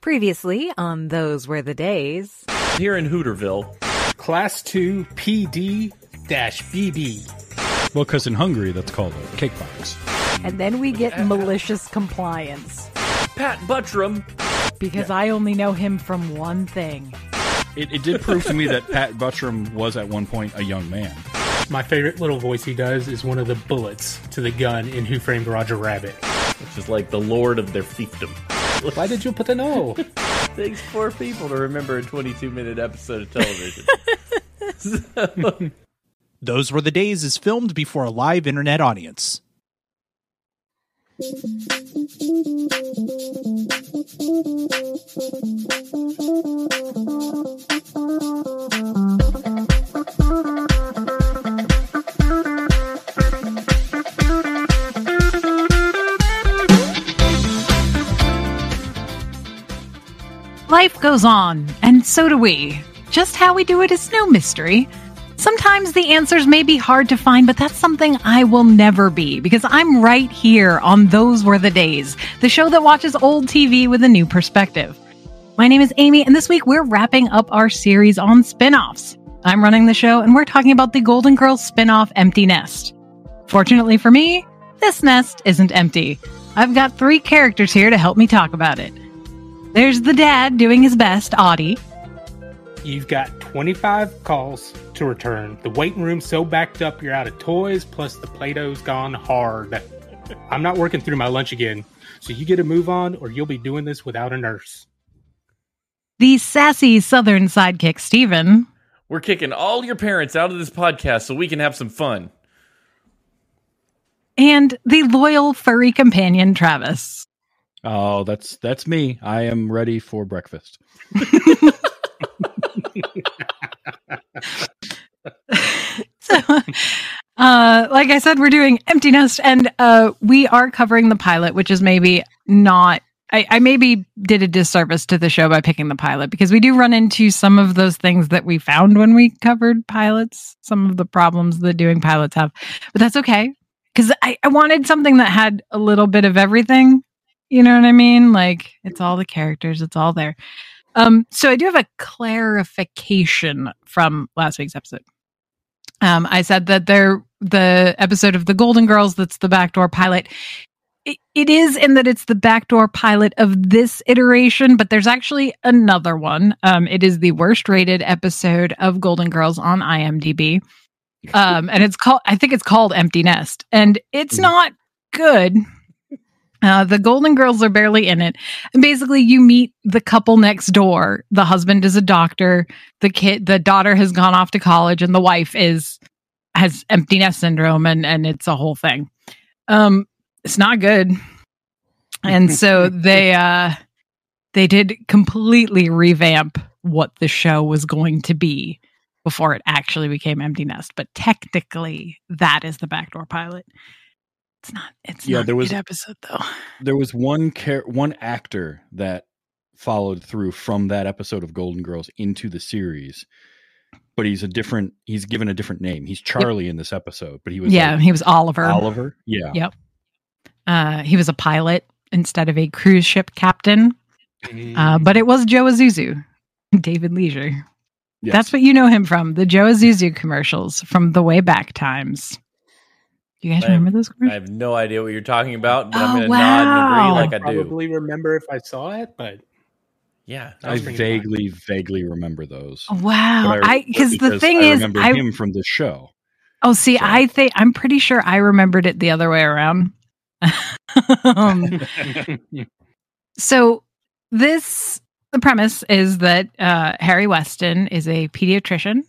Previously on Those Were the Days. Here in Hooterville. Class 2 PD BB. Well, because in Hungary, that's called a cake box. And then we get malicious compliance. Pat Buttram. Because I only know him from one thing. It, it did prove to me that Pat Buttram was at one point a young man. My favorite little voice he does is one of the bullets to the gun in Who Framed Roger Rabbit. Which is like the lord of their fiefdom. Why did you put the no? Takes four people to remember a 22 minute episode of television. so, Those Were the Days is filmed before a live internet audience. Life goes on, and so do we. Just how we do it is no mystery. Sometimes the answers may be hard to find, but that's something I will never be because I'm right here on Those Were the Days, the show that watches old TV with a new perspective. My name is Amy, and this week we're wrapping up our series on spin offs. I'm running the show, and we're talking about the Golden Girls spin off Empty Nest. Fortunately for me, this nest isn't empty. I've got three characters here to help me talk about it. There's the dad doing his best, Audie. You've got 25 calls to return. The waiting room's so backed up you're out of toys, plus the Play Doh's gone hard. I'm not working through my lunch again, so you get a move on or you'll be doing this without a nurse. The sassy southern sidekick, Steven. we're kicking all your parents out of this podcast so we can have some fun. And the loyal furry companion, Travis. Oh, that's that's me. I am ready for breakfast. so, uh, like I said, we're doing Empty Nest, and uh, we are covering the pilot, which is maybe not. I, I maybe did a disservice to the show by picking the pilot because we do run into some of those things that we found when we covered pilots, some of the problems that doing pilots have. But that's okay because I, I wanted something that had a little bit of everything. You know what I mean? Like it's all the characters, it's all there. Um, so I do have a clarification from last week's episode. Um, I said that there the episode of the Golden Girls that's the backdoor pilot. It, it is in that it's the backdoor pilot of this iteration, but there's actually another one. Um, it is the worst rated episode of Golden Girls on IMDb. Um, and it's called I think it's called Empty Nest. And it's not good. Uh, the Golden Girls are barely in it. And basically, you meet the couple next door. The husband is a doctor. The kid, the daughter has gone off to college, and the wife is has empty nest syndrome, and and it's a whole thing. Um, it's not good. And so they uh they did completely revamp what the show was going to be before it actually became empty nest. But technically, that is the backdoor pilot. It's not. It's Yeah, not there a was- good episode though. There was one char- one actor that followed through from that episode of Golden Girls into the series, but he's a different. He's given a different name. He's Charlie in this episode, but he was Yeah, like he was Oliver. Oliver. Yeah, Yep. Uh, he was a pilot instead of a cruise ship captain. Uh, but it was Joe Isuzu, David Leisure. Yes. That's what you know him from the Joe Isuzu commercials from the way back times. You guys I- remember those I have no idea what you're talking about, but I'm Oh, going to nod and wow. agree like I do. Probably remember if I saw it, but Yeah. I'll I bring it back. vaguely, vaguely remember those. Oh, wow. But I because the thing is, I is, remember I him from the show. oh see, So- I think I'm pretty sure I remembered it the other way around. um, So this the premise is that uh, Harry Weston is a pediatrician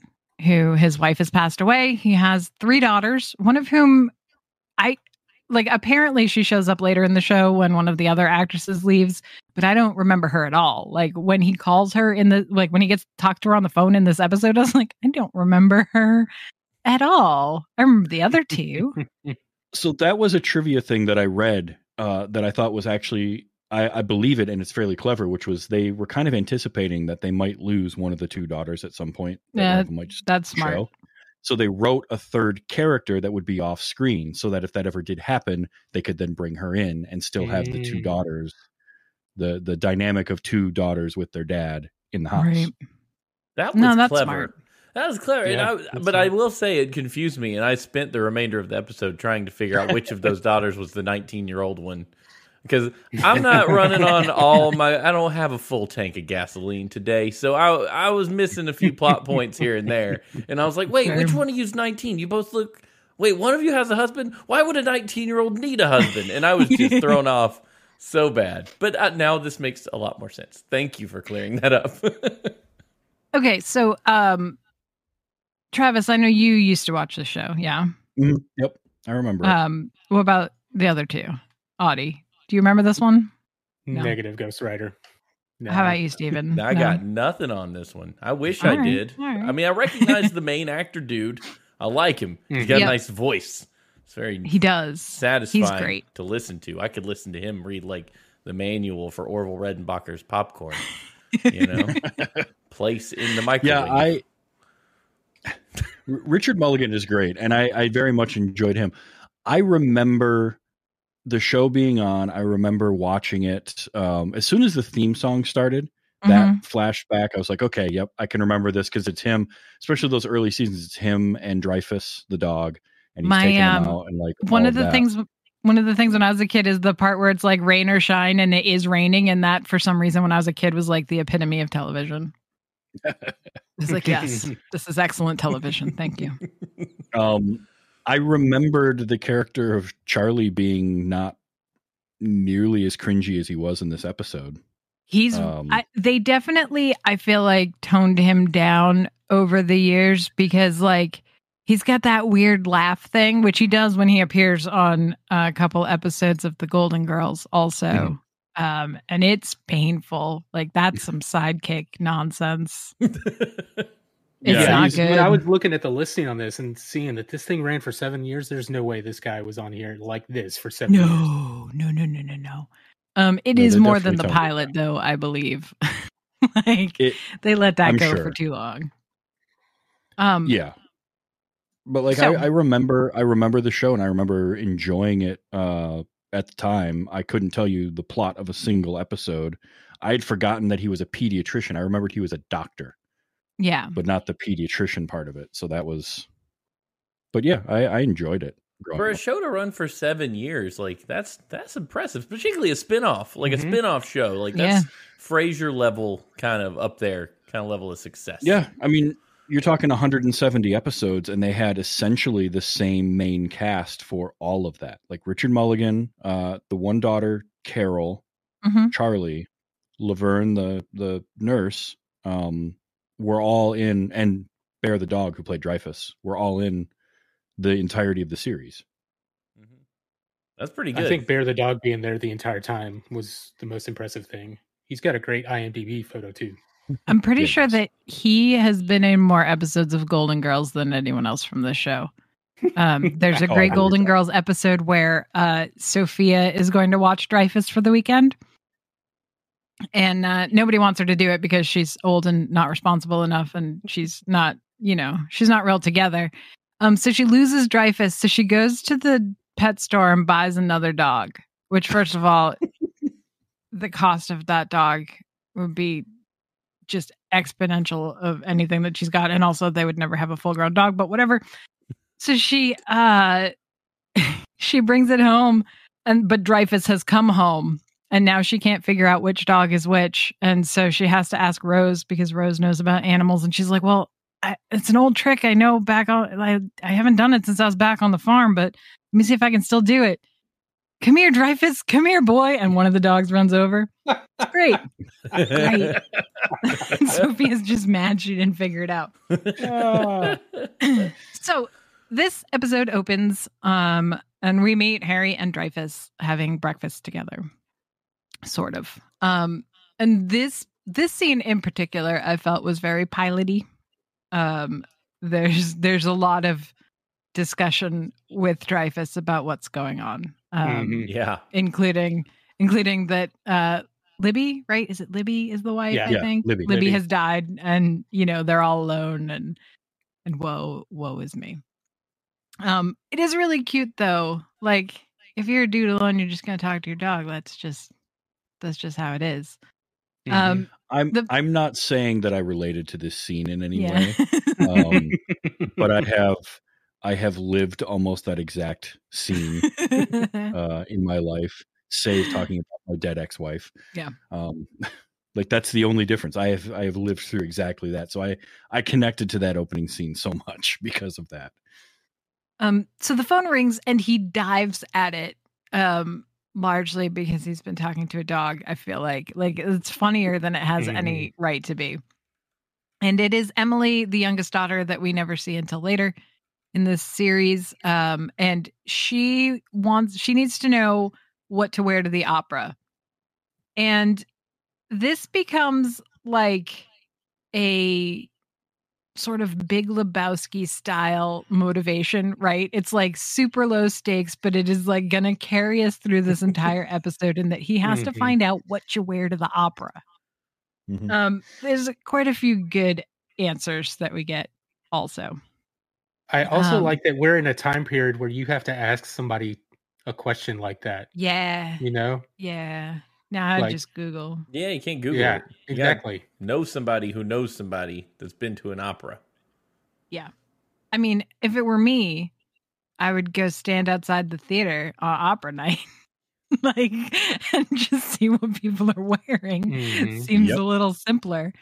who his wife has passed away. He has three daughters, one of whom I like. Apparently, she shows up later in the show when one of the other actresses leaves, but I don't remember her at all. Like when he calls her in the like when he gets talked to her on the phone in this episode, I was like, I don't remember her at all. I remember the other two. So that was a trivia thing that I read uh, that I thought was actually I, I believe it and it's fairly clever, which was they were kind of anticipating that they might lose one of the two daughters at some point. that Yeah, That's smart. show. So they wrote a third character that would be off screen so that if that ever did happen, they could then bring her in and still have the two Mm. daughters the the dynamic of two daughters with their dad in the house. Right. That was No, that's clever. smart. That was clever. Yeah, and I, that's but I will say it confused me, and I spent the remainder of the episode trying to figure out which of those daughters was the 19 year old one. Because I'm not running on all my, I don't have a full tank of gasoline today, so I I was missing a few plot points here and there, and I was like, wait, which one of you's 19? You both look. Wait, one of you has a husband. Why would a 19 year old need a husband? And I was just thrown off so bad. But uh, now this makes a lot more sense. Thank you for clearing that up. Okay, so um Travis, I know you used to watch the show, yeah. Mhm. Yep, I remember. Um what about the other two? Audie. Do you remember this one? No. Negative Ghost Rider. No. How about you, Steven? I No? got nothing on this one. I wish All I right, did. all right. I mean, I recognize the main actor dude. I like him. He's mm-hmm. got Yep. a nice voice. It's very He does. satisfying He's great. to listen to. I could listen to him read like the manual for Orville Redenbacher's popcorn. You know, place in the microwave. yeah, I. R- Richard Mulligan is great, and I, I very much enjoyed him. I remember the show being on. I remember watching it um, as soon as the theme song started. That Mhm. flashback, I was like, okay, yep, I can remember this because it's him. Especially those early seasons, it's him and Dreyfus, the dog, and he's My, taking um, him out and like one of the that. things one of the things when I was a kid is the part where it's like rain or shine and it is raining and that for some reason when I was a kid was like the epitome of television. It's like, yes, this is excellent television. Thank you. Um, I remembered the character of Charlie being not nearly as cringy as he was in this episode. He's Um, I, they definitely I feel like toned him down over the years because like he's got that weird laugh thing which he does when he appears on a couple episodes of the Golden Girls also. Um and it's painful. Like that's some sidekick nonsense. It's Yeah, not he's- good. When I was looking at the listing on this and seeing that this thing ran for seven years, there's no way this guy was on here like this for seven years. no, no, no, no, no, no. Um it No, is more than the pilot down. though, I believe. like It, they let that I'm go sure. for too long. Um yeah, but like So- I, I remember, I remember the show, and I remember enjoying it. Uh, at the time, I couldn't tell you the plot of a single episode. I had forgotten that he was a pediatrician. I remembered he was a doctor, yeah. but not the pediatrician part of it. So that was, but yeah, I, I enjoyed it. for a up. show to run for seven years, like that's that's impressive. Particularly a spinoff, like Mhm. a spinoff show, like that's Frasier level, kind of up there, kind of level of success. Yeah, I mean, you're talking 170 episodes, and they had essentially the same main cast for all of that. Like Richard Mulligan, uh, the one daughter, Carol, hmm Charlie, Laverne, the the nurse, um, were all in, and Bear the dog, who played Dreyfus, we're all in the entirety of the series. Mhm. that's pretty good. I think Bear the dog being there the entire time was the most impressive thing. He's got a great IMDb photo too. I'm pretty Yes. sure that he has been in more episodes of Golden Girls than anyone else from the show. Um, there's a Oh, great Golden Girls episode where uh, Sophia is going to watch Dreyfus for the weekend. And uh, nobody wants her to do it because she's old and not responsible enough, and she's not, you know, she's not real together. Um, so she loses Dreyfus. So she goes to the pet store and buys another dog. Which, first of all, the cost of that dog would be just exponential of anything that she's got and also they would never have a full grown dog but whatever so she uh she brings it home and but Dreyfus has come home and now she can't figure out which dog is which and so she has to ask Rose because Rose knows about animals and she's like well I, it's an old trick I know back on I, I haven't done it since I was back on the farm but let me see if I can still do it come here Dreyfus come here boy and one of the dogs runs over it's great Great. Sophia's just mad she didn't figure it out. so this episode opens um and we meet Harry and Dreyfus having breakfast together. Sort of. Um and this this scene in particular I felt was very piloty. Um there's there's a lot of discussion with Dreyfus about what's going on. Um Mhm. yeah, including including that uh Libby, right? Is it Libby is the wife, Yeah. I Yeah, think. Libby. Libby Libby. has died and you know, they're all alone and and woe woe is me. Um it is really cute though. Like if you're a dude alone, you're just gonna talk to your dog. That's just that's just how it is. Mhm. Um, I'm The- I'm not saying that I related to this scene in any yeah. way, um, but I have I have lived almost that exact scene uh, in my life, save talking about my dead ex-wife. Yeah. Um, like that's the only difference. I have I have lived through exactly that. So I I connected to that opening scene so much because of that. Um, so the phone rings and he dives at it. Um, largely because he's been talking to a dog. I feel like like it's funnier than it has any right to be. And it is Emily, the youngest daughter that we never see until later in this series. Um, and she wants she needs to know what to wear to the opera. And this becomes like a sort of big Lebowski style motivation, right? It's like super low stakes, but it is like going to carry us through this entire episode in that he has to Mhm. find out what you wear to the opera. Mhm. Um, there's quite a few good answers that we get also. I also Um, like that we're in a time period where you have to ask somebody a question like that. Yeah. You know? Yeah. Now I Like- just Google. Yeah, you can't Google yeah, it. You exactly. know somebody who knows somebody that's been to an opera. Yeah, I mean, if it were me, I would go stand outside the theater on opera night. like and just see what people are wearing. Mhm. Seems Yep. a little simpler.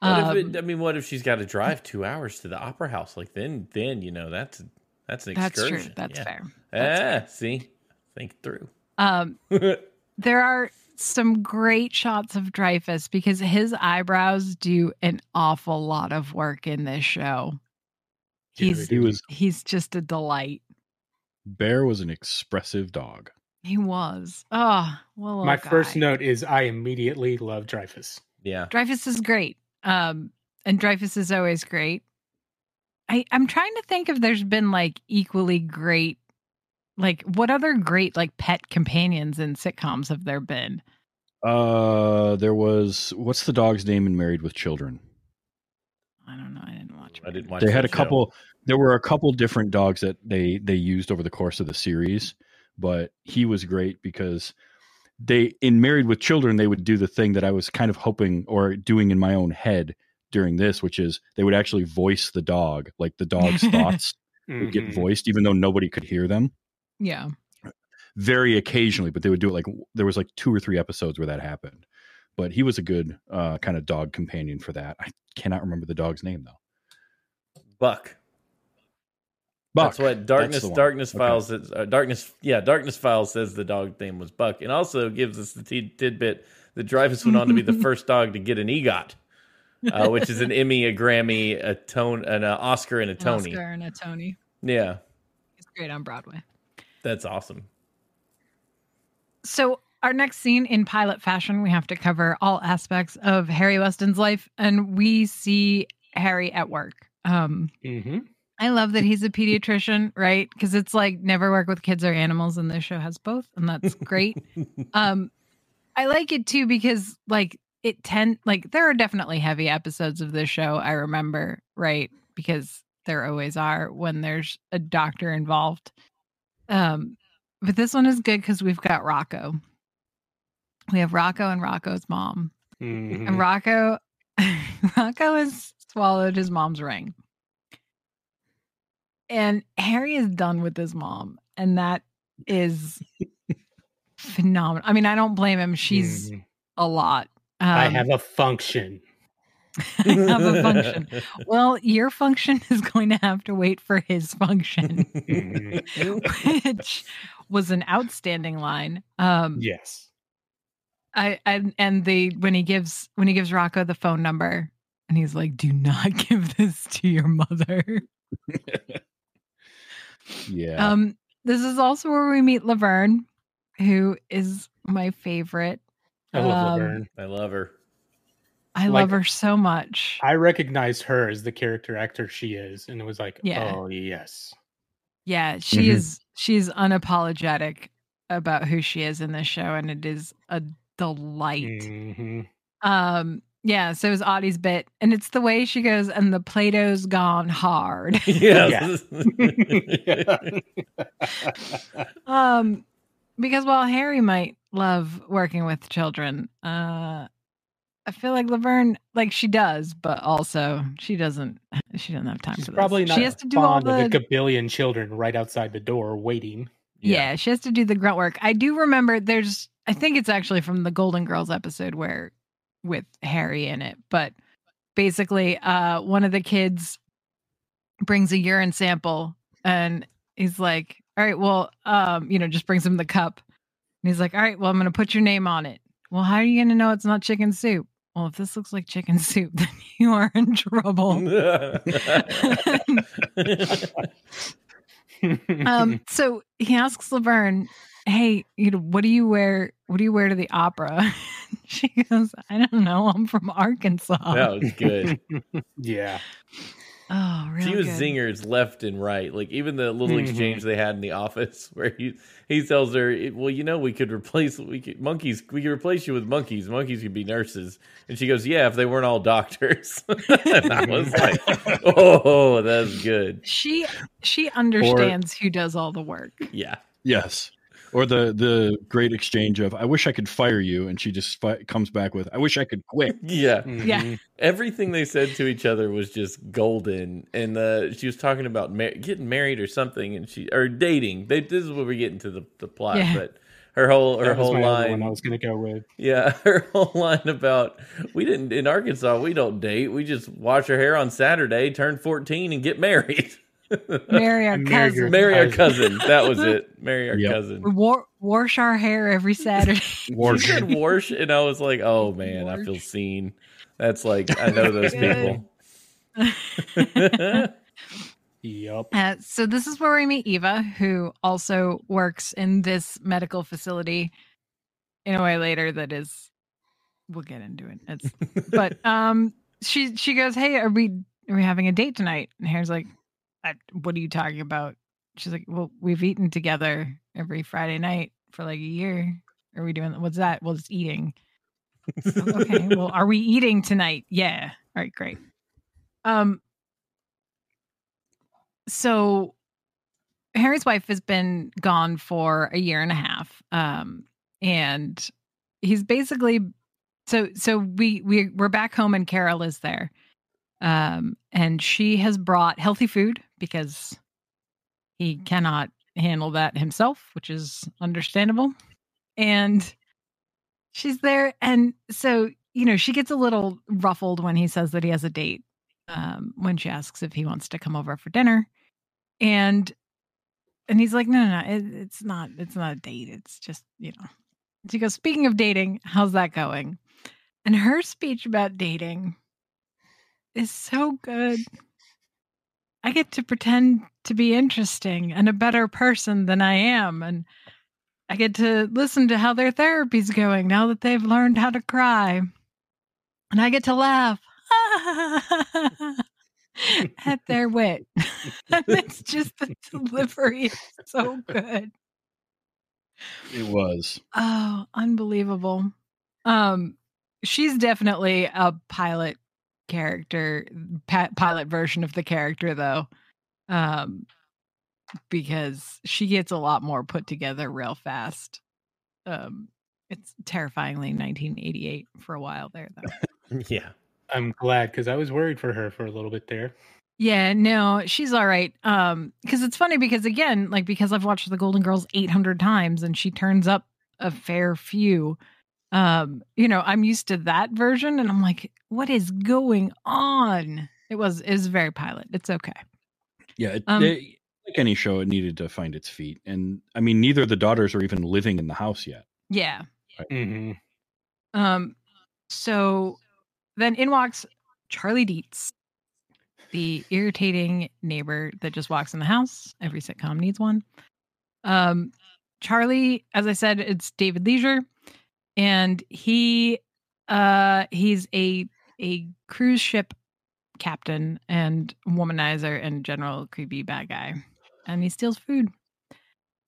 What Um, if it, I mean, what if she's got to drive two hours to the opera house? Like then, then you know that's that's an that's excursion. true. That's yeah. fair. That's Ah, see, think through. Um, there are some great shots of Dreyfus because his eyebrows do an awful lot of work in this show. He's He was he's just a delight. Bear was an expressive dog. He was. Oh, well. My first note is I immediately love Dreyfus. yeah, Dreyfus is great. Um, and Dreyfus is always great. I I'm trying to think if there's been like equally great, like what other great like pet companions in sitcoms have there been? Uh, there was what's the dog's name in Married with Children? I don't know. I didn't watch. I didn't watch. they had that a show. couple there were a couple different dogs that they they used over the course of the series but he was great because they in married with children they would do the thing that i was kind of hoping or doing in my own head during this which is they would actually voice the dog like the dog's thoughts would get Mhm. voiced even though nobody could hear them Yeah. very occasionally but they would do it like there was like two or three episodes where that happened but he was a good uh, kind of dog companion for that i cannot remember the dog's name though Buck. Buck. That's what darkness. the one. darkness Okay. files. Says, uh, darkness. Yeah, darkness files says the dog name was Buck, and also gives us the t- tidbit that Dreyfus went on to be the first dog to get an EGOT, uh, which is an Emmy, a Grammy, a tone, an uh, Oscar, and a Tony. Oscar and a Tony. Yeah, It's great on Broadway. That's awesome. So our next scene in pilot fashion, we have to cover all aspects of Harry Weston's life, and we see Harry at work. Um, Mhm. I love that he's a pediatrician, right? Because it's like never work with kids or animals, and this show has both, and that's great. um, I like it too because like it tend like there are definitely heavy episodes of this show. I remember, right? Because there always are when there's a doctor involved. Um, but this one is good because we've got Rocco. We have Rocco and Rocco's mom. Mhm. And Rocco Rocco has swallowed his mom's ring. And Harry is done with his mom. And that is phenomenal. I mean, I don't blame him. She's Mhm. a lot. Um, I have a function. I have a function. Well, your function is going to have to wait for his function, which was an outstanding line. Um, yes. I, I and the when he gives when he gives Rocco the phone number and he's like, "Do not give this to your mother." yeah Um, this is also where we meet Laverne, who is my favorite. I love Um, Laverne. I love her. I Like- love her so much. I recognized her as the character actor she is, and it was like, Yeah. oh yes. Yeah, she Mhm. is. She's unapologetic about who she is in this show, and it is a delight. Mhm. Um, yeah. So it was Audie's bit, and it's the way she goes, and the Play-Doh's gone hard. Yeah. um, because while Harry might love working with children. Uh, I feel like Laverne, like she does, but also she doesn't. She doesn't have time She's for this. probably not she has to do all the a gabillion children right outside the door waiting. yeah. she has to do the grunt work. I do remember there's. I think it's actually from the Golden Girls episode where with Harry in it, but basically, uh, one of the kids brings a urine sample and he's like, "All right, well, um, you know, just brings him the cup." And he's like, "All right, well, I'm going to put your name on it." Well, how are you going to know it's not chicken soup? Well, if this looks like chicken soup, then you are in trouble. um, so he asks Laverne, "Hey, you know, what do you wear? What do you wear to the opera?" she goes, "I don't know. I'm from Arkansas." that was good. yeah. Oh, really? she was good. zingers left and right. Like even the little Mhm. exchange they had in the office where he he tells her, "Well, you know, we could replace we could, monkeys. We could replace you with monkeys. Monkeys could be nurses." And she goes, "Yeah, if they weren't all doctors." and I was like, "Oh, that's good." She she understands who does all the work. Yeah, Yes. Or the the great exchange of "I wish I could fire you," and she just fi- comes back with "I wish I could quit." yeah. Yeah. Mhm. Everything they said to each other was just golden. And uh, she was talking about mar- getting married or something, and she or dating. They, this is where we get into the, the plot, Yeah. but. Her whole her That was whole my other line one I was going to go with. Yeah, her whole line about we didn't in Arkansas. We don't date. We just wash our hair on Saturday, turn fourteen, and get married. Marry our marry cousin. your- Marry our cousin. That was it. Marry our Yep. cousin. War- wash our hair every Saturday. War- She said wash, and I was like, oh man, I feel seen. That's like I know those people. Yup. Uh, so this is where we meet Eva, who also works in this medical facility in a way later that is we'll get into it. It's but um she she goes, Hey, are we are we having a date tonight? And Harry's like, I, what are you talking about? She's like, Well, we've eaten together every Friday night for like a year. Are we doing what's that? Well, it's eating. okay. Well, are we eating tonight? Yeah. All right, great. Um so Harry's wife has been gone for a year and a half. Um and he's basically so so we we we're back home and Carol is there. Um and she has brought healthy food because he cannot handle that himself, which is understandable. And she's there and so you know, she gets a little ruffled when he says that he has a date. Um when she asks if he wants to come over for dinner. And and he's like, no, no, no, it, it's not, it's not a date. It's just, you know. She goes, speaking of dating, how's that going? And her speech about dating is so good. I get to pretend to be interesting and a better person than I am. And I get to listen to how their therapy's going now that they've learned how to cry. And I get to laugh at their wit. and it's just the delivery is so good. It was. Oh, unbelievable. Um she's definitely a pilot character, pilot version of the character though. Um because she gets a lot more put together real fast. Um it's terrifyingly 1988 for a while there though. yeah. I'm glad because I was worried for her for a little bit there. Yeah, no, she's all right. Um, because it's funny because again, like because I've watched the Golden Girls 800 times and she turns up a fair few. Um, you know, I'm used to that version and I'm like, what is going on? It was is very pilot. It's okay. Yeah, it, Um, they- like any show, it needed to find its feet, and I mean, neither of the daughters are even living in the house yet. Yeah. hmm Um, so then in walks Charlie Dietz, the irritating neighbor that just walks in the house. Every sitcom needs one. Um, Charlie, as I said, it's David Leisure, and he, uh, he's a a cruise ship captain and womanizer and general creepy bad guy, and he steals food.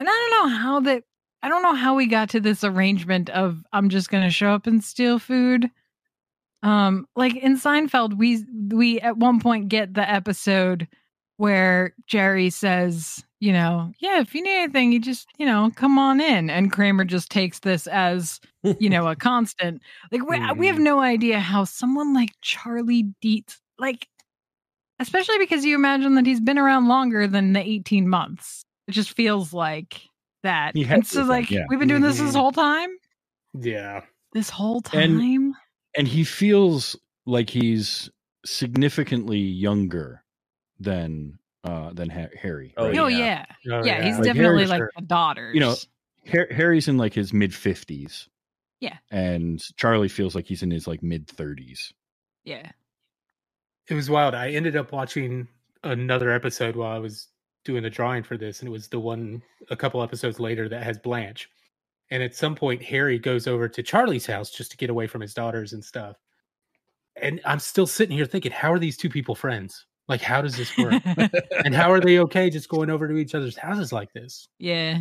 And I don't know how that I don't know how we got to this arrangement of I'm just to show up and steal food. Um like in Seinfeld we we at one point get the episode where Jerry says, you know, yeah, if you need anything, you just, you know, come on in. And Kramer just takes this as, you know, a constant. Like, we, we have Mhm. no idea how someone like Charlie Dietz, like, especially because you imagine that he's been around longer than the 18 months. It just feels like that. He and so, like, yeah. we've been doing this this Mhm. whole time. Yeah. This whole And- time. and he feels like he's significantly younger than uh than ha- Harry. Oh, right? Oh, yeah. yeah. Oh, yeah, he's Like, definitely Harry's like sure. the daughters. You know, Har- Harry's in like his mid fifties. Yeah. and Charlie feels like he's in his like mid thirties. yeah. It was wild. I ended up watching another episode while I was doing the drawing for this, and it was the one a couple episodes later that has Blanche. And at some point, Harry goes over to Charlie's house just to get away from his daughters and stuff. And I'm still sitting here thinking, how are these two people friends? Like, how does this work? and how are they okay just going over to each other's houses like this? yeah.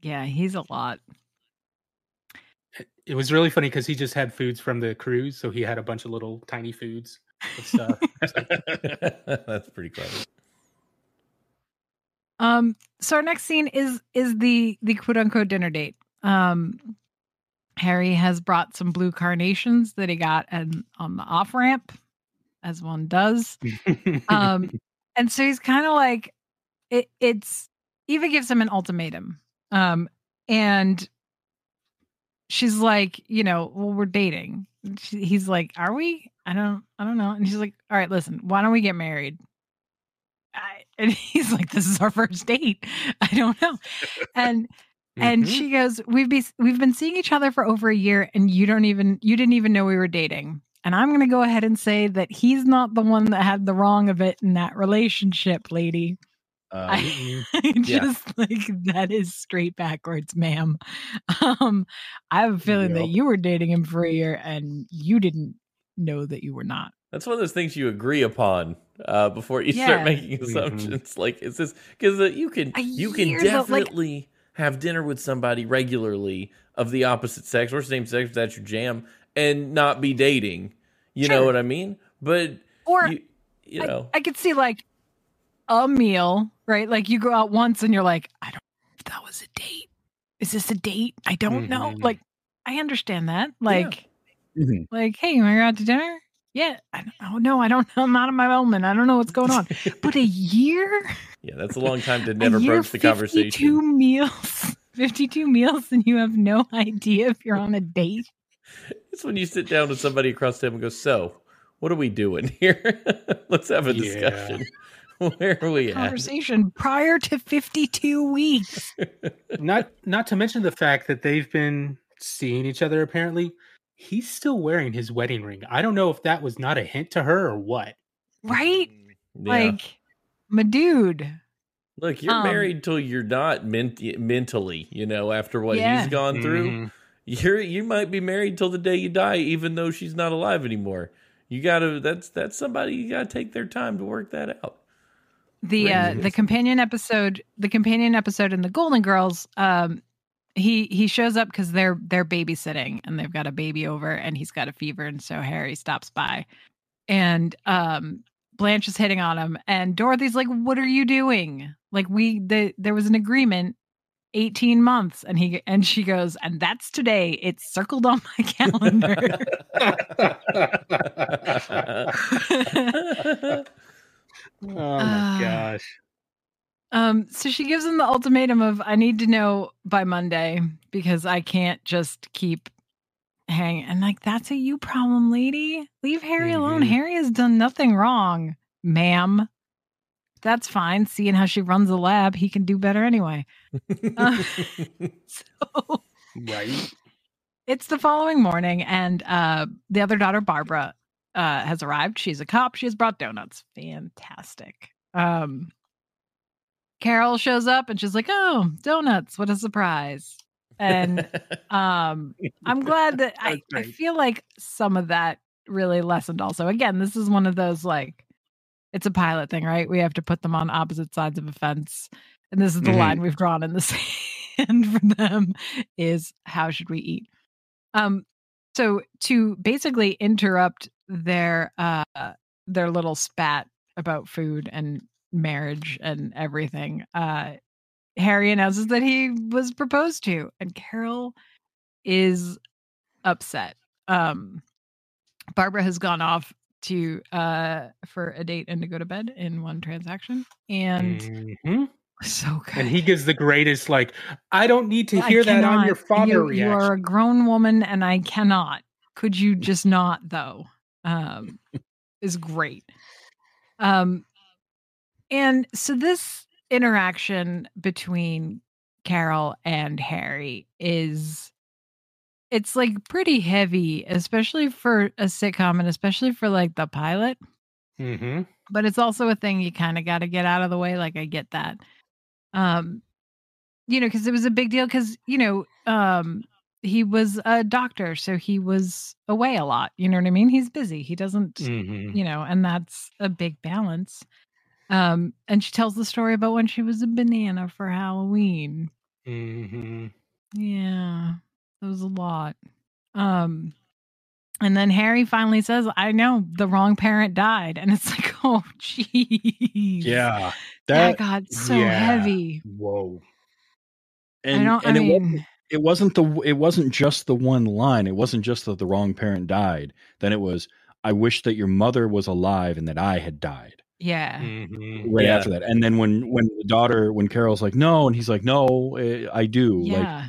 Yeah, he's a lot. It was really funny because he just had foods from the cruise, so he had a bunch of little tiny foods and stuff. That's pretty clever. Um, so our next scene is is the the quote unquote dinner date. Um, Harry has brought some blue carnations that he got and on the off ramp, as one does. Um, and so he's kind of like, it, it's Eva gives him an ultimatum. Um, and she's like, you know, well, we're dating. She- He's like, are we? I don't, I don't know. And she's like, all right, listen, why don't we get married? I, and he's like, this is our first date. I don't know. And and Mhm. she goes, "We've be we've been seeing each other for over a year, and you don't even you didn't even know we were dating." And I'm going to go ahead and say that he's not the one that had the wrong of it in that relationship, lady. Uh, I, Mhm. Yeah. just like that is straight backwards, ma'am. Um, I have a feeling that you were dating him for a year and you didn't know that you were not. That's one of those things you agree upon uh, before you Yeah. start making Mhm. assumptions. Like, is this because uh, you can A you can year, though, like- definitely have dinner with somebody regularly of the opposite sex or same sex if that's your jam and not be dating. You know what I mean? But Or you, you know, I, could see like a meal, right? Like you go out once and you're like, I don't know if that was a date. Is this a date? I don't know. Mhm. Like, I understand that. Like, mhm. like, hey, you want to go out to dinner? Yeah. I don't, oh no, I don't know. I'm out of my element. I don't know what's going on. But a year, yeah, that's a long time to never broach the conversation. 52 meals, 52 meals, and you have no idea if you're on a date. It's when you sit down with somebody across the table and go, "So, what are we doing here? Let's have a Yeah. discussion. Where are we at?" Conversation prior to 52 weeks. not not to mention the fact that they've been seeing each other apparently he's still wearing his wedding ring i don't know if that was not a hint to her or what Right? Yeah. Like, my dude. Look, you're Um, married till you're not ment- mentally, you know, after what Yeah. he's gone through. Mhm. You're you might be married till the day you die, even though she's not alive anymore. You gotta that's that's somebody you gotta take their time to work that out. the uh the companion episode the companion episode in the golden girls um he he shows up because they're they're babysitting and they've got a baby over and he's got a fever and so harry stops by and um blanche is hitting on him and dorothy's like what are you doing like we the there was an agreement 18 months and he and she goes and that's today it's circled on my calendar oh my Ah. gosh Um, so she gives him the ultimatum of I need to know by Monday because I can't just keep hanging. And like that's a you problem, lady. Leave Harry alone. Mhm. Harry has done nothing wrong, ma'am. That's fine. Seeing how she runs the lab, he can do better anyway. Uh, so right it's the following morning, and uh, the other daughter, Barbara, uh, has arrived. She's a cop. She has brought donuts. Fantastic. Um, Carol shows up and she's like, "Oh, donuts! What a surprise!" And um, I'm glad that I, I feel like some of that really lessened. Also, again, this is one of those like it's a pilot thing, right? We have to put them on opposite sides of a fence, and this is the Mhm. line we've drawn in the sand for them: is how should we eat? Um, so to basically interrupt their uh their little spat about food and marriage and everything. Uh, Harry announces that he was proposed to, and Carol is upset. Um, Barbara has gone off to uh for a date and to go to bed in one transaction, and Mhm. so good. And he gives the greatest, like, I don't need to I hear that on your father You, reaction. you are a grown woman, and I cannot. Could you just not, though? Um, is great. Um, and so this interaction between Carol and Harry is it's like pretty heavy, especially for a sitcom and especially for like the pilot. Mhm. But it's also a thing you kind of got to get out of the way. Like I get that. Um, you know, because it was a big deal because, you know, um, he was a doctor, so he was away a lot. You know what I mean? He's busy. He doesn't, Mhm. you know, and that's a big balance. Um, and she tells the story about when she was a banana for Halloween. Mhm. Yeah, it was a lot. Um, and then Harry finally says, "I know the wrong parent died," and it's like, oh, jeez, Yeah. that That got so yeah. heavy. Whoa. and, I don't. and I it wasn't mean, it wasn't the it wasn't just the one line. It wasn't just that the wrong parent died. Then it was I wish that your mother was alive and that I had died. yeah, Mhm. Right Yeah. after that, and then when when the daughter when Carol's like no, and he's like no, eh, I do. Like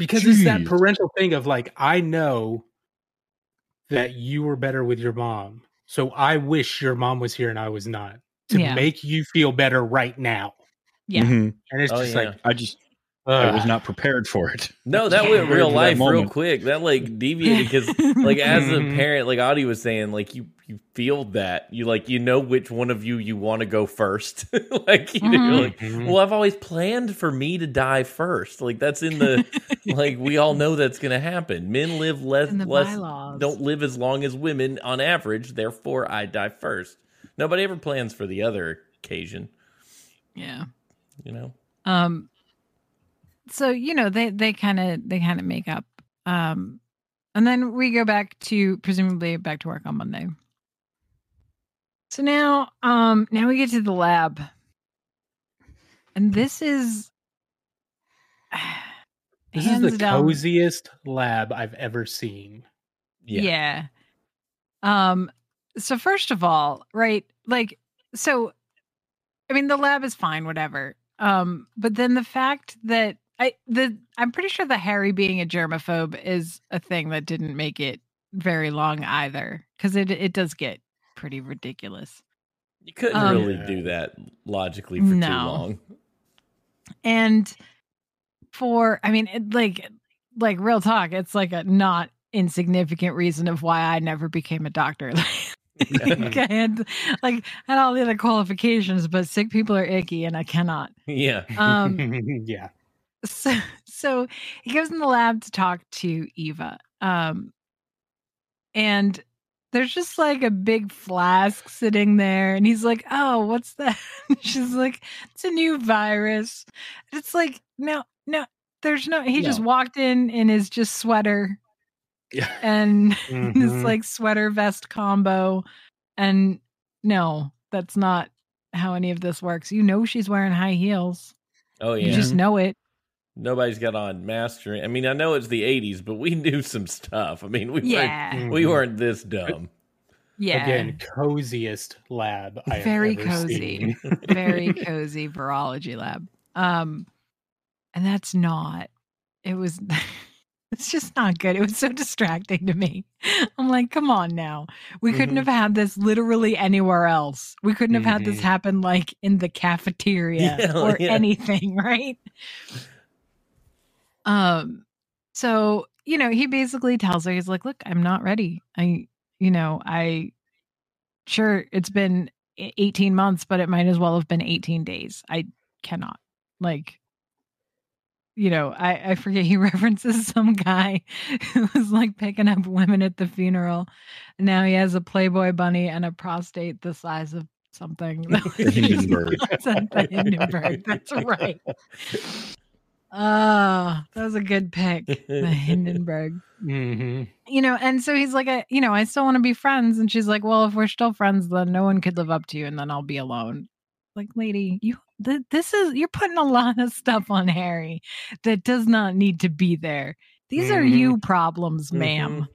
yeah, Because it's that parental thing of like, I know that you were better with your mom. So I wish your mom was here and I was not to Yeah. make you feel better right now. yeah. mhm. And it's Oh, just yeah. like, I just I was not prepared for it. No, that Yeah. went real Prepared for that life real quick. That like deviated because like as a Mhm. parent, like Audie was saying, like you you feel that you like you know which one of you you want to go first. like you know, Mhm. you're like, Mhm. well, I've always planned for me to die first. Like that's in the like we all know that's gonna happen. Men live less less bylaws. don't live as long as women on average. Therefore, I die first. Nobody ever plans for the other occasion. yeah. You know. Um. So you know they they kind of they kind of make up. Um, and then we go back to presumably back to work on Monday. So now, um, now we get to the lab, and this is this is the down- coziest lab I've ever seen. Yeah. Yeah. Um so first of all, right? Like so I mean the lab is fine whatever. Um but then the fact that I the I'm pretty sure the Harry being a germaphobe is a thing that didn't make it very long either cuz it it does get pretty ridiculous. You couldn't Um, really do that logically for too long. And for I mean it, like like real talk, it's like a not insignificant reason of why I never became a doctor. like I had like I had all the other qualifications, but sick people are icky and I cannot. Yeah. Um yeah. so so he goes in the lab to talk to Eva. Um and there's just like a big flask sitting there and he's like, "Oh, what's that?" She's like, "It's a new virus." It's like, "No, no, there's no he just walked in in his just sweater Yeah. and this Mhm. like sweater vest combo and no, that's not how any of this works. You know she's wearing high heels. Oh yeah. You just know it. Nobody's got on mastering. I mean, I know it's the '80s, but we knew some stuff. I mean, we Yeah. weren't we weren't this dumb. Yeah. Again, coziest lab I have Very ever cozy. seen. very cozy virology lab. Um, and that's not. It was. It's just not good. It was so distracting to me. I'm like, come on now. We couldn't Mhm. have had this literally anywhere else. We couldn't have had this Mhm. happen like in the cafeteria Yeah, or yeah. anything, right? Um, so you know, he basically tells her, he's like, Look, I'm not ready. I you know, I sure it's been e- 18 months, but it might as well have been 18 days. I cannot. Like, you know, I, I forget he references some guy who was like picking up women at the funeral. Now he has a Playboy bunny and a prostate the size of something. Hindenburg. Hindenburg. That's right. Oh, that was a good pick. The Hindenburg Mhm. you know and so he's like I, you know i still want to be friends and she's like well if we're still friends then no one could live up to you and then i'll be alone like, lady, you th- this is you're putting a lot of stuff on Harry that does not need to be there. These are Mhm. you problems, madam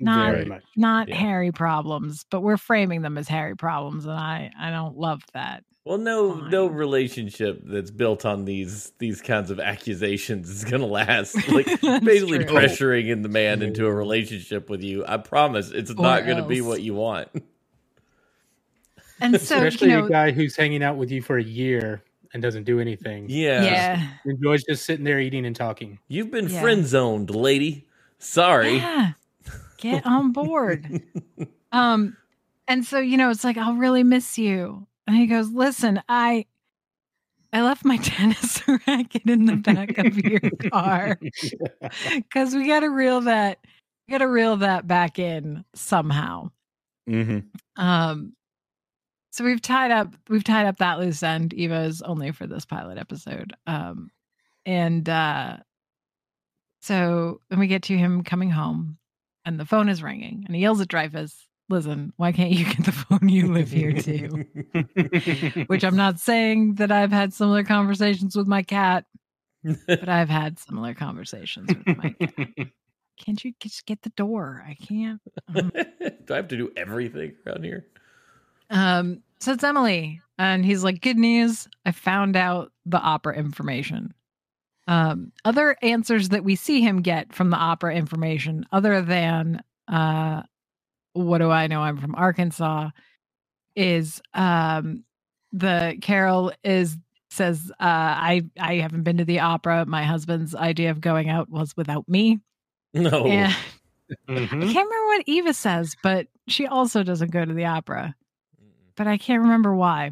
Not- Very much. not Yeah. Harry problems, but we're framing them as Harry problems, and I I don't love that. Well, no, no relationship that's built on these these kinds of accusations is gonna last. Like basically true. pressuring in the man into a relationship with you. I promise, it's Or not gonna be what you want. And so Especially you know, a guy who's hanging out with you for a year and doesn't do anything. Yeah, yeah, Enjoys just sitting there eating and talking. you've been Yeah. friend zoned, lady. Sorry. yeah, get on board. um, and so you know, it's like I'll really miss you. And he goes, "Listen, I." I left my tennis racket in the back of your car because we got to reel that, we got to reel that back in somehow. hmm Um, so we've tied up we've tied up that loose end. Eva's only for this pilot episode. Um, and uh, so then we get to him coming home, and the phone is ringing, and he yells at Dreyfus, "Listen, why can't you get the phone? You live here too." Which I'm not saying that I've had similar conversations with my cat, but I've had similar conversations with my cat. Can't you just get the door? I can't. Um, Do I have to do everything around here? Um, so it's Emily, and he's like, "Good news! I found out the opera information." Um, other answers that we see him get from the opera information, other than uh, "What do I know? I'm from Arkansas," is um, the Carol is says, uh, "I I haven't been to the opera. My husband's idea of going out was without me." No. And I Mhm. can't remember what Eva says, but she also doesn't go to the opera but I can't remember why.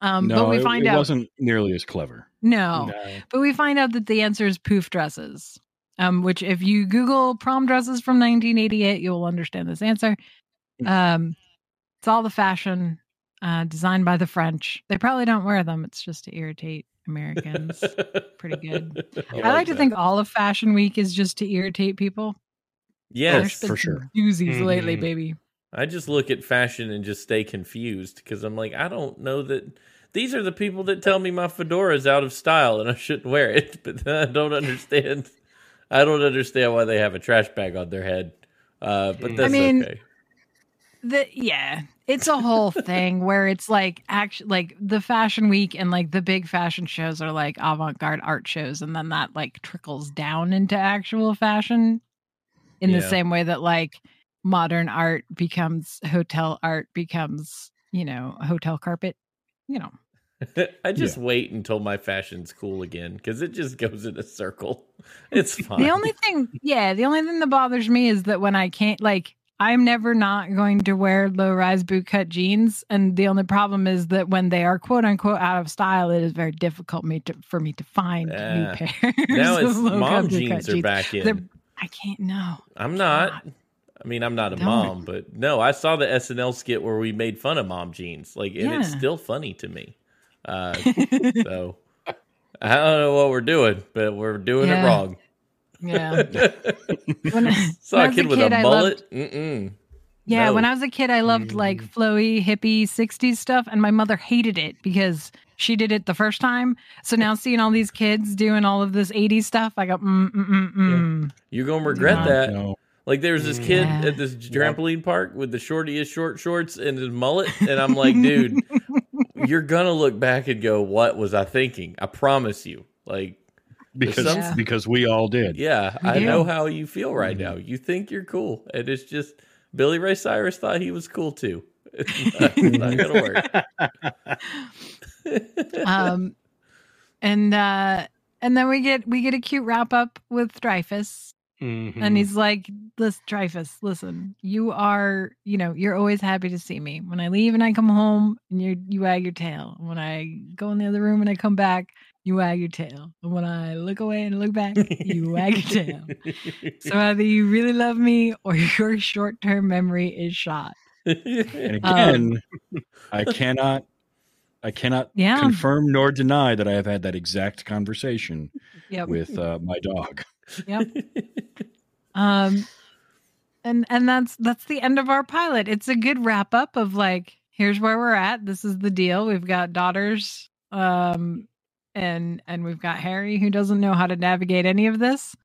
Um, no, but we it, find it out wasn't nearly as clever. no, No. but we find out that the answer is poof dresses. Um, which if you Google prom dresses from 1988, you'll understand this answer. Um, it's all the fashion uh, designed by the French. They probably don't wear them. It's just to irritate Americans. Pretty good. I like to think all of Fashion Week is just to irritate people. Yes, There's for sure. Doozies lately, Mhm. baby. I just look at fashion and just stay confused because I'm like, I don't know that these are the people that tell me my fedora is out of style and I shouldn't wear it, but I don't understand. I don't understand why they have a trash bag on their head. Uh, but I that's mean, okay. the yeah it's a whole thing where it's like actually like the fashion week and like the big fashion shows are like avant-garde art shows and then that like trickles down into actual fashion in the same way that like modern art becomes hotel art becomes you know hotel carpet you know I just wait until my fashion's cool again because it just goes in a circle. It's fine. the only thing yeah the only thing that bothers me is that when i can't like i'm never not going to wear low rise boot cut jeans and the only problem is that when they are quote unquote out of style it is very difficult me to, for me to find Ah. new pairs now it's mom jeans are back They're- in. i can't know I'm not. I mean, I'm not a Don't. mom, but no, I saw the SNL skit where we made fun of mom jeans. Like, and it's still funny to me. Uh, so I don't know what we're doing, but we're doing Yeah. it wrong. yeah when I, Saw when I a was kid with kid, a I mullet. loved- Mm-mm. Yeah, No. when I was a kid, I loved like flowy, hippie, 60s stuff, and my mother hated it because she did it the first time. So now seeing all these kids doing all of this 80s stuff, I go, mm, mm, mm, mm. You're gonna regret not. that. No. Like there was this kid Yeah. at this trampoline park with the shortiest short shorts and his mullet, and I'm like, dude, you're gonna look back and go, "What was I thinking?" I promise you. Like, Because Yeah. because we all did. yeah, I do. know how you feel right now. You think you're cool, and it's just Billy Ray Cyrus thought he was cool too. It's not, it's not gonna work. um and uh and then we get we get a cute wrap up with Dreyfus Mhm. and he's like listen Dreyfus listen you are you know you're always happy to see me when I leave and I come home and you you wag your tail when I go in the other room and I come back you wag your tail and when I look away and look back you wag your tail so either you really love me or your short-term memory is shot And Um, again, I cannot I cannot Yeah. confirm nor deny that I have had that exact conversation yep with uh, my dog. Yep. Um and and that's that's the end of our pilot. It's a good wrap up of like here's where we're at. This is the deal. We've got daughters, um, and and we've got Harry who doesn't know how to navigate any of this,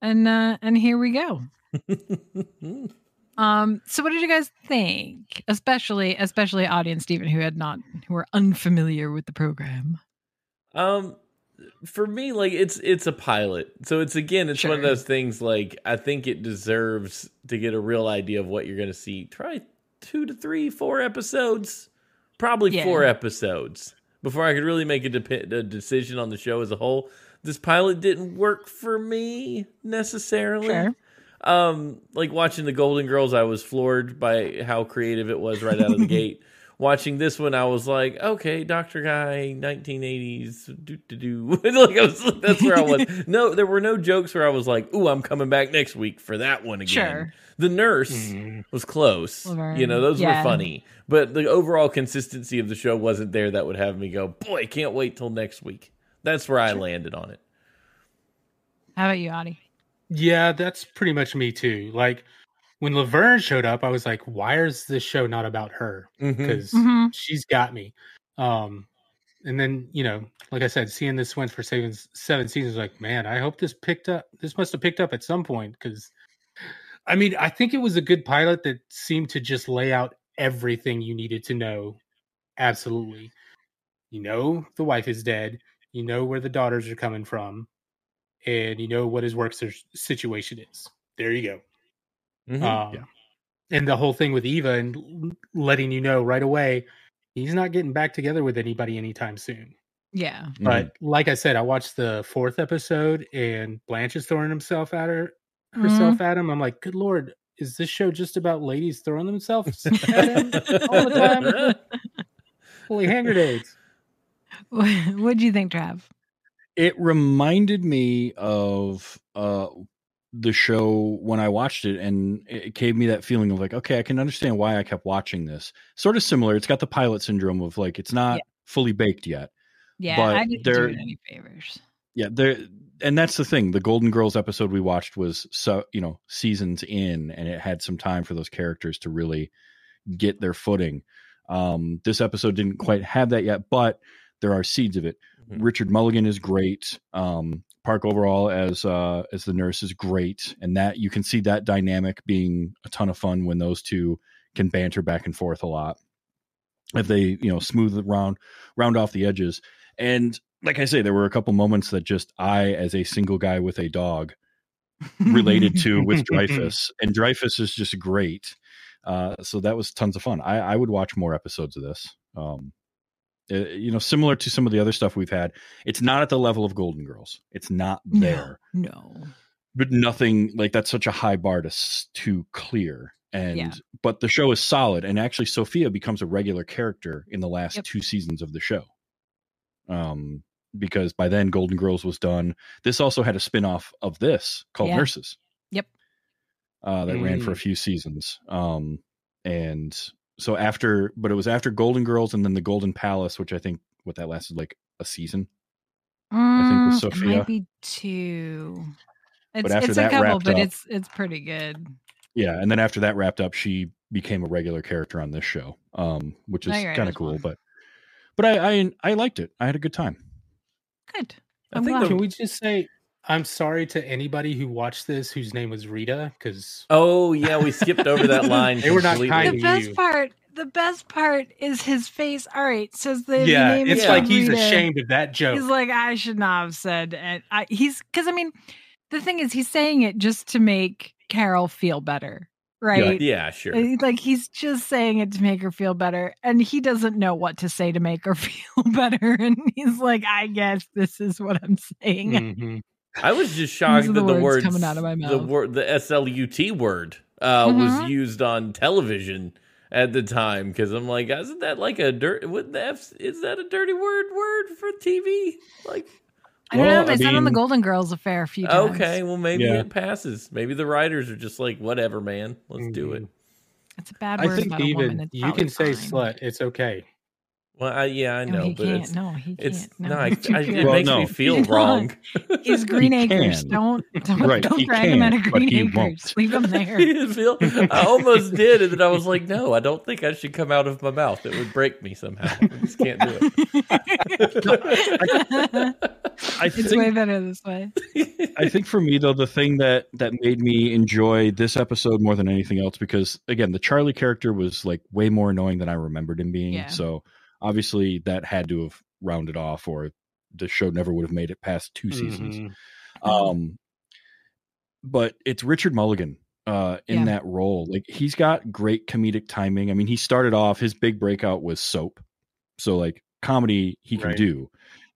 and uh, and here we go. Um, so what did you guys think? Especially, especially audience Stephen, who had not, who were unfamiliar with the program. Um, for me, like it's it's a pilot, so it's again, it's one of those things. Like I think it deserves to get a real idea of what you're going to see. Try two to three, four episodes, probably Yeah. four episodes before I could really make a, dep- a decision on the show as a whole. This pilot didn't work for me necessarily. Sure. Um, like watching the Golden Girls, I was floored by how creative it was right out of the gate. Watching this one, I was like, okay, Doctor Guy, 1980s, do do do. like I was, that's where I was. No, there were no jokes where I was like, ooh, I'm coming back next week for that one again. Sure. The Nurse Mhm. was close. Laverne, You know, those yeah. were funny, but the overall consistency of the show wasn't there. That would have me go, boy, can't wait till next week. That's where I landed on it. How about you, Audie? Yeah, that's pretty much me too. Like when Laverne showed up, I was like, why is this show not about her? Because Mhm. she's got me. Um, and then you know, like I said, seeing this went for seven seven seasons, like man, I hope this picked up. This must have picked up at some point because, I mean, I think it was a good pilot that seemed to just lay out everything you needed to know. Absolutely, you know, the wife is dead. You know where the daughters are coming from, and you know what his work situation is. There you go. Mhm. Um, Yeah. And the whole thing with Eva and letting you know right away, he's not getting back together with anybody anytime soon. Yeah. But like I said, I watched the fourth episode and Blanche is throwing himself at her herself at him. I'm like, good lord, is this show just about ladies throwing themselves at him all the time? Holy hand grenades. What do you think, Trav? it reminded me of uh the show when I watched it, and it gave me that feeling of like, okay, I can understand why I kept watching this. Sort of similar. It's got the pilot syndrome of like it's not Yeah. fully baked yet. Yeah, But I didn't do there- it any favors. Yeah, there, and that's the thing. The Golden Girls episode we watched was so you know seasons in, and it had some time for those characters to really get their footing. Um, this episode didn't quite have that yet, but there are seeds of it. Mhm. Richard Mulligan is great. Um, Park overall as uh, as the nurse is great, and that you can see that dynamic being a ton of fun when those two can banter back and forth a lot. If they you know smooth it round round off the edges, and like I say, there were a couple moments that just I, as a single guy with a dog, related to with Dreyfus, and Dreyfus is just great. Uh, so that was tons of fun. I, I would watch more episodes of this. Um, uh, you know, similar to some of the other stuff we've had. It's not at the level of Golden Girls. It's not there, No. but nothing like that's such a high bar to s- to clear. And Yeah. but the show is solid, and actually Sophia becomes a regular character in the last Yep. two seasons of the show. Um, because by then Golden Girls was done. This also had a spin-off of this called Yeah. Nurses. Yep. Uh, that ran for a few seasons. Um, and so after, but it was after Golden Girls and then the Golden Palace, which I think what that lasted like a season. I think with Mm, Sophia. might be two. It's, after it's a that couple, but up- it's it's pretty good. Yeah, and then after that wrapped up, she became a regular character on this show, um, which is right, kind of cool. well. But but I, I I liked it. I had a good time. Good. I I'm think glad. Can we just say I'm sorry to anybody who watched this whose name was Rita? Because Oh yeah, we skipped over that line. They were not completely. kind the to best you. part, the best part is his face. All right, says the yeah, name it's is like he's Rita. ashamed of that joke. He's like, I should not have said it. I, he's because I mean, the thing is, he's saying it just to make Carol feel better, right? Yeah, sure. Uh, Like he's just saying it to make her feel better, and he doesn't know what to say to make her feel better. And he's like, "I guess this is what I'm saying." Mhm. I was just shocked are that the the words words coming out of my the word the SLUT word uh, Mhm. was used on television at the time because I'm like, isn't that like a dirt? Wouldn't the F, is that a dirty word word for TV? Like, I don't know. Well, They I said on the Golden Girls affair a fair few times. okay, well maybe Yeah. it passes. Maybe the writers are just like, whatever, man, let's do it. it's a bad I think about a woman. You probably can say slut. It's okay. Well, I, yeah, I No, know, he but can't. it's No, he can't. No, no, I, I, it Well, makes no. me feel He's not. wrong. He's Green He Acres. can. Don't don't, Right, don't he drag him out of but Green he Acres. won't. Leave him there. I almost did, and then I was like, no, I don't think I should come out of my mouth. It would break me somehow. I just can't do it. I it's think way better this way. I think for me though, the thing that that made me enjoy this episode more than anything else, because again, the Charlie character was like way more annoying than I remembered him being. Yeah. So obviously that had to have rounded off, or the show never would have made it past 2 seasons. Mhm. Um, but it's Richard Mulligan uh, in Yeah. that role. Like he's got great comedic timing. I mean, he started off his big breakout was soap, so like comedy he can Right. do,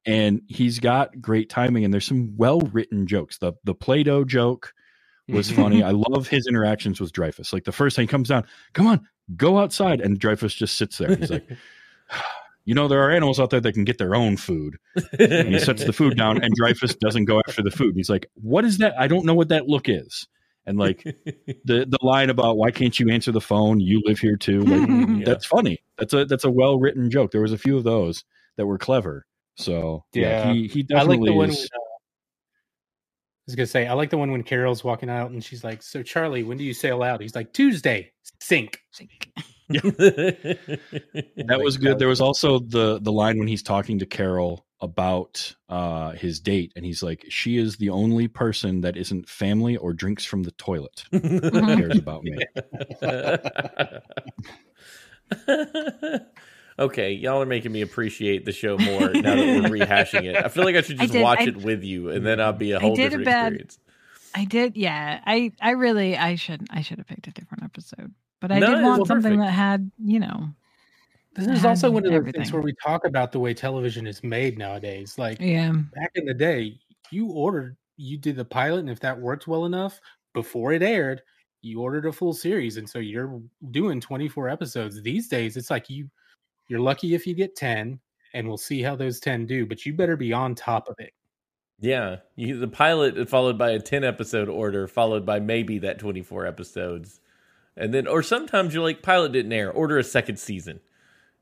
and he's got great timing. And there's some well written jokes. The the Play-Doh joke was funny. I love his interactions with Dreyfus. Like the first time he comes down, come on, go outside, and Dreyfus just sits there. He's like. You know, there are animals out there that can get their own food. And he sets the food down, and Dreyfus doesn't go after the food. He's like, "What is that? I don't know what that look is." And like the the line about why can't you answer the phone? You live here too. Like, Yeah. That's funny. That's a that's a well written joke. There was a few of those that were clever. So yeah, Yeah. he he I like definitely the one. is. When, uh, I was gonna say I like the one when Carol's walking out and she's like, "So Charlie, when do you sail out?" He's like, "Tuesday, sink." sink." that was good. There was also the the line when he's talking to Carol about uh his date, and he's like, "She is the only person that isn't family or drinks from the toilet cares about me." okay, y'all are making me appreciate the show more now that we're rehashing it. I feel like I should I just did- watch I- it with you, and then I'll be a I whole did a different bad- experience. I did, yeah. I I really I should I should have picked a different episode, but I No, did it want something perfect. that had you know. This It is had also one of the everything. things where we talk about the way television is made nowadays. Like Yeah, back in the day, you ordered, you did the pilot, and if that worked well enough before it aired, you ordered a full series, and so you're doing 24 episodes. These days, it's like you, you're lucky if you get 10, and we'll see how those 10 do. But you better be on top of it. Yeah, you, the pilot followed by a ten episode order, followed by maybe that twenty four episodes, and then or sometimes you're like pilot didn't air, order a second season.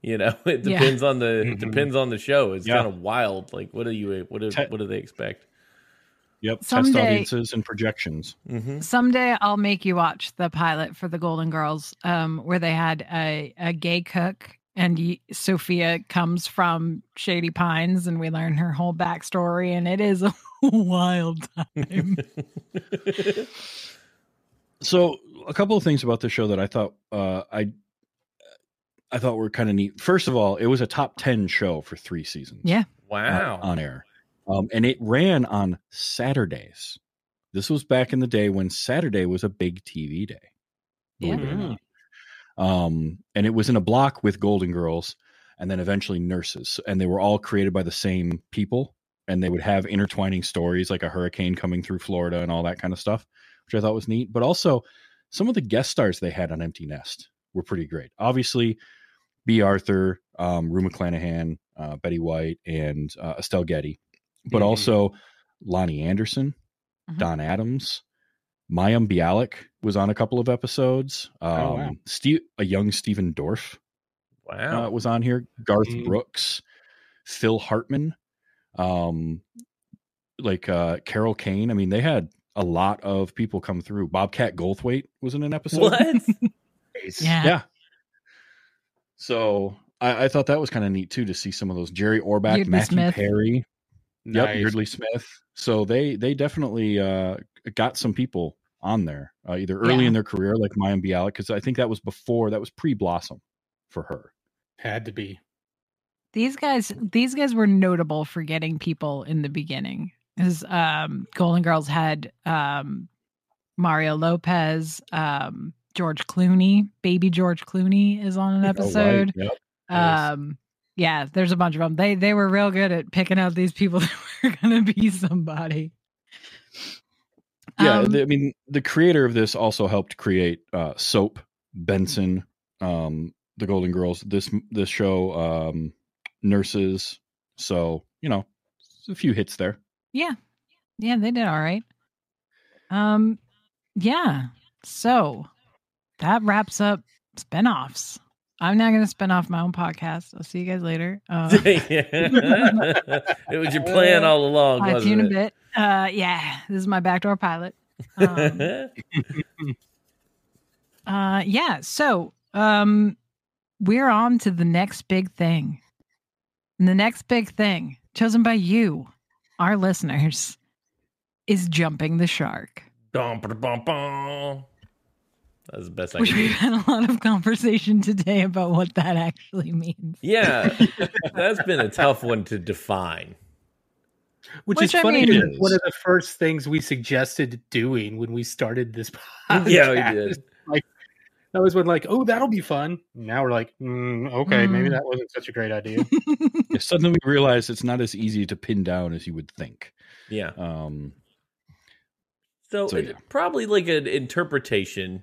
You know, it Yeah. depends on the it Mhm. depends on the show. It's Yeah. kind of wild. Like, what do you what do, Te- what do they expect? Yep, test audiences and projections. hmm someday I'll make you watch the pilot for the Golden Girls, um, where they had a a gay cook, and y Sophia comes from Shady Pines, and we learn her whole backstory, and it is a wild time. So a couple of things about the show that I thought uh, I I thought were kind of neat. First of all, it was a top ten show for three seasons. Yeah. uh, Wow. on air, um, and it ran on Saturdays. This was back in the day when Saturday was a big TV day. believe it or not. Um, and it was in a block with Golden Girls, and then eventually Nurses, and they were all created by the same people, and they would have intertwining stories like a hurricane coming through Florida and all that kind of stuff, which I thought was neat. But also, some of the guest stars they had on Empty Nest were pretty great. Obviously, Bea Arthur, um, Rue McClanahan, uh, Betty White, and uh, Estelle Getty, but Mhm. also Loni Anderson, Mhm. Don Adams, Mayim Bialik was on a couple of episodes. Um, Oh, wow. Steve, a young Stephen Dorff Wow. uh, was on here. Garth Mhm. Brooks, Phil Hartman, um, like uh, Carol Kane. I mean, they had a lot of people come through. Bobcat Goldthwait was in an episode. what? yeah. Yeah. So I, I thought that was kind of neat too to see some of those Jerry Orbach, Yeardley Matthew Smith. Perry, yep, Nice. Yeardley Smith. So they they definitely uh, got some people on there uh, either early Yeah. in their career like Maya Bialik because I think that was before that was pre Blossom for her. Had to be. These guys, these guys were notable for getting people in the beginning. Because um, Golden Girls had um, Mario Lopez, um, George Clooney, baby George Clooney is on an Oh, right. episode. Yep. Um, yeah, there's a bunch of them. They they were real good at picking out these people that were going to be somebody. Yeah, Um, the- I mean, the creator of this also helped create uh, Soap, Benson, um, The Golden Girls, this this show, um, Nurses. So you know, a few hits there. Yeah. Yeah, they did all right. Um yeah. So that wraps up spinoffs. I'm not going to spin off my own podcast. I'll see you guys later. Uh, it was your plan all along, I tune a bit. Uh, yeah, this is my backdoor pilot. Um, uh, yeah. So, um, we're on to the next big thing. And the next big thing, chosen by you, our listeners, is jumping the shark. Dum, ba, bum, bum. That's the best I Which can we've had a lot of conversation today about what that actually means. Yeah, that's been a tough one to define. Which, Which is I funny. mean- because one of the first things we suggested doing when we started this podcast. Yeah, we did. That was when like, oh, that'll be fun. Now we're like, mm, okay, maybe Mm. that wasn't such a great idea. Yeah, suddenly we realize it's not as easy to pin down as you would think. Yeah. Um, So, So, it- yeah. probably like an interpretation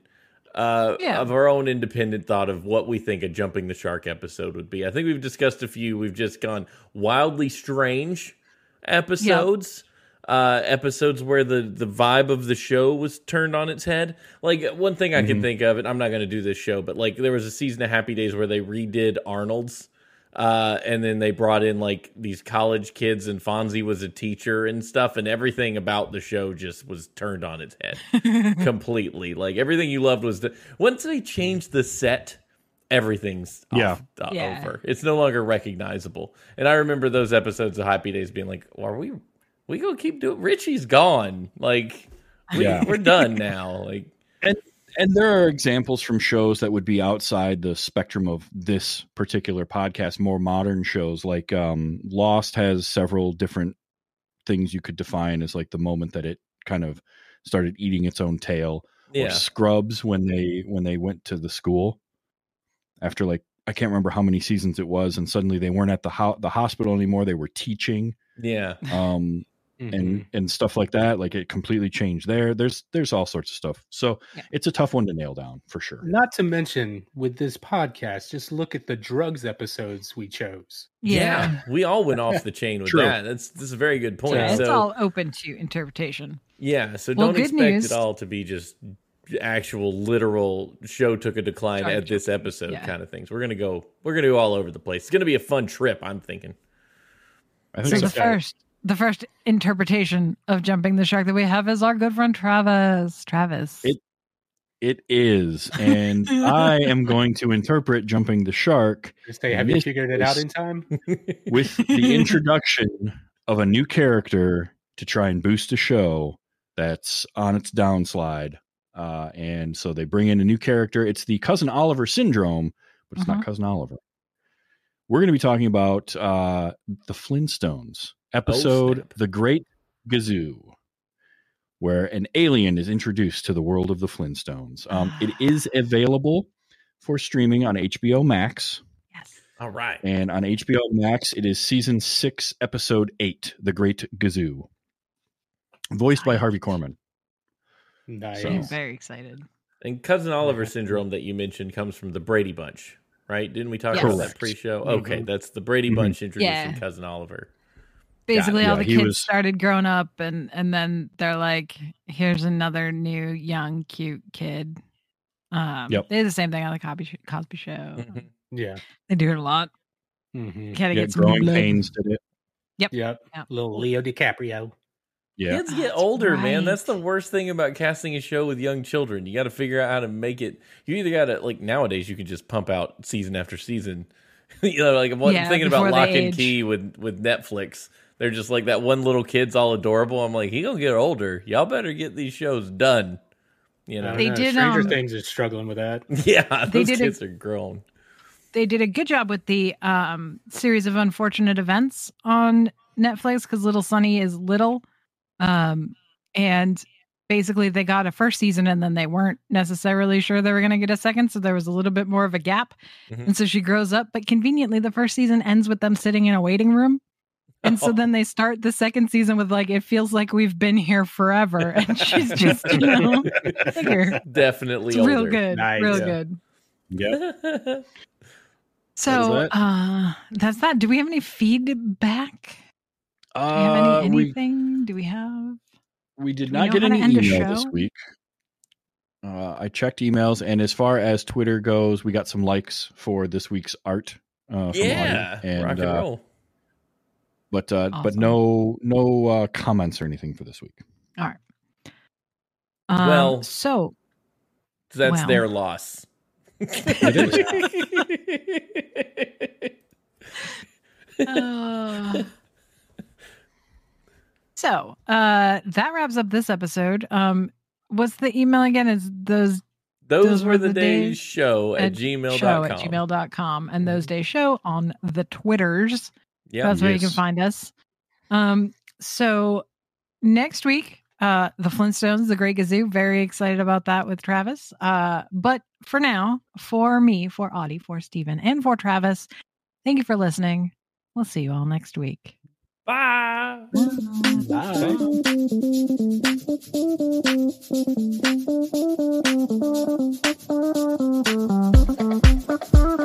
uh, Yeah. of our own independent thought of what we think a jumping the shark episode would be. I think we've discussed a few. We've just gone wildly strange episodes. Uh, episodes where the, the vibe of the show was turned on its head. Like one thing I can Mhm. think of, and I'm not going to do this show, but like there was a season of Happy Days where they redid Arnold's, uh, and then they brought in like these college kids, and Fonzie was a teacher and stuff, and everything about the show just was turned on its head completely. Like everything you loved was the once they changed the set, everything's Yeah. off, uh, Yeah. over. It's no longer recognizable. And I remember those episodes of Happy Days being like, "Are we we gonna keep doing? Richie's gone. Like we, Yeah. we're done now. Like and and there are examples from shows that would be outside the spectrum of this particular podcast more modern shows like um lost has several different things you could define as like the moment that it kind of started eating its own tail or yeah, scrubs when they when they went to the school after like i can't remember how many seasons it was and suddenly they weren't at the ho- the hospital anymore they were teaching yeah, um Mhm. and and stuff like that like it completely changed there there's there's all sorts of stuff so Yeah. it's a tough one to nail down for sure not to mention with this podcast, just look at the drugs episodes we chose. yeah. We all went off the chain with True. that. That's this is a very good point. Yeah, it's so all open to interpretation. yeah, so Well, don't expect news. it all to be just actual literal show took a decline Sorry, at this episode Yeah. kind of things. We're gonna go. We're gonna go all over the place. It's gonna be a fun trip. I'm thinking. i So think the so. first the first interpretation of jumping the shark that we have is our good friend Travis. Travis. It- it is and i am going to interpret jumping the shark Just say, have you figured it out in time? with the introduction of a new character to try and boost a show that's on its downslide. Uh, and so they bring in a new character. It's the Cousin Oliver syndrome, but it's Mhm. not Cousin Oliver. We're going to be talking about uh, the Flintstones episode snap. The Great Gazoo, where an alien is introduced to the world of the Flintstones. Um, it is available for streaming on HBO Max. yes. all right. And on HBO Max, it is season six, episode eight, The Great Gazoo, voiced by Harvey Korman. Nice. So- I'm very excited. And cousin Oliver Yeah. syndrome that you mentioned comes from the Brady Bunch, right? Didn't we talk Yes. about that pre-show? Mhm. Okay, that's the Brady Mhm. Bunch introducing Yeah. cousin Oliver. Basically, all Yeah, the kids was- started growing up, and and then they're like, "Here's another new, young, cute kid." Um, Yep. They do the same thing on the Cosby, Cosby Show. Mhm. Yeah. They do it a lot. hmm Gotta Yeah, get Growing blood. Pains did it. Yep. Yep. Little Leo DiCaprio. Yeah. Kids get that's older, man. That's the worst thing about casting a show with young children. You got to figure out how to make it. You either got to like nowadays you can just pump out season after season. you know, like I'm Yeah, thinking about Locke and. Key with with Netflix. They're just like that one little kid's all adorable. I'm like, he gonna get older. Y'all better get these shows done. You know, They know, did, Stranger um, Things is struggling with that. yeah, They those did a- kids are grown. They did a good job with the um, series of unfortunate events on Netflix because Little Sunny is little, um, and basically they got a first season and then they weren't necessarily sure they were going to get a second, so there was a little bit more of a gap, Mhm. and so she grows up. But conveniently, the first season ends with them sitting in a waiting room. And so then they start the second season with like it feels like we've been here forever, and she's just you know bigger. Definitely It's real good, Nice. real Yeah. good. Yeah. So that. uh that's that. Do we have any feedback? Do we have Uh, any we, anything? Do we have we did do we not get any email this week. Uh, I checked emails, and as far as Twitter goes, we got some likes for this week's art. Uh, from Yeah, Audie, and, rock and uh, roll. But uh, but no no uh, comments or anything for this week. Um, Well- so That's well. their loss. Uh, so uh that wraps up this episode um what's the email again is those Those, were the days show at, at gmail.com. show at gmail.com and those days show on the twitters Yeah. that's where you can find us um so next week uh the flintstones the great gazoo very excited about that with travis uh but for now for me for audie for Stephen, and for travis thank you for listening we'll see you all next week Bye. Bye.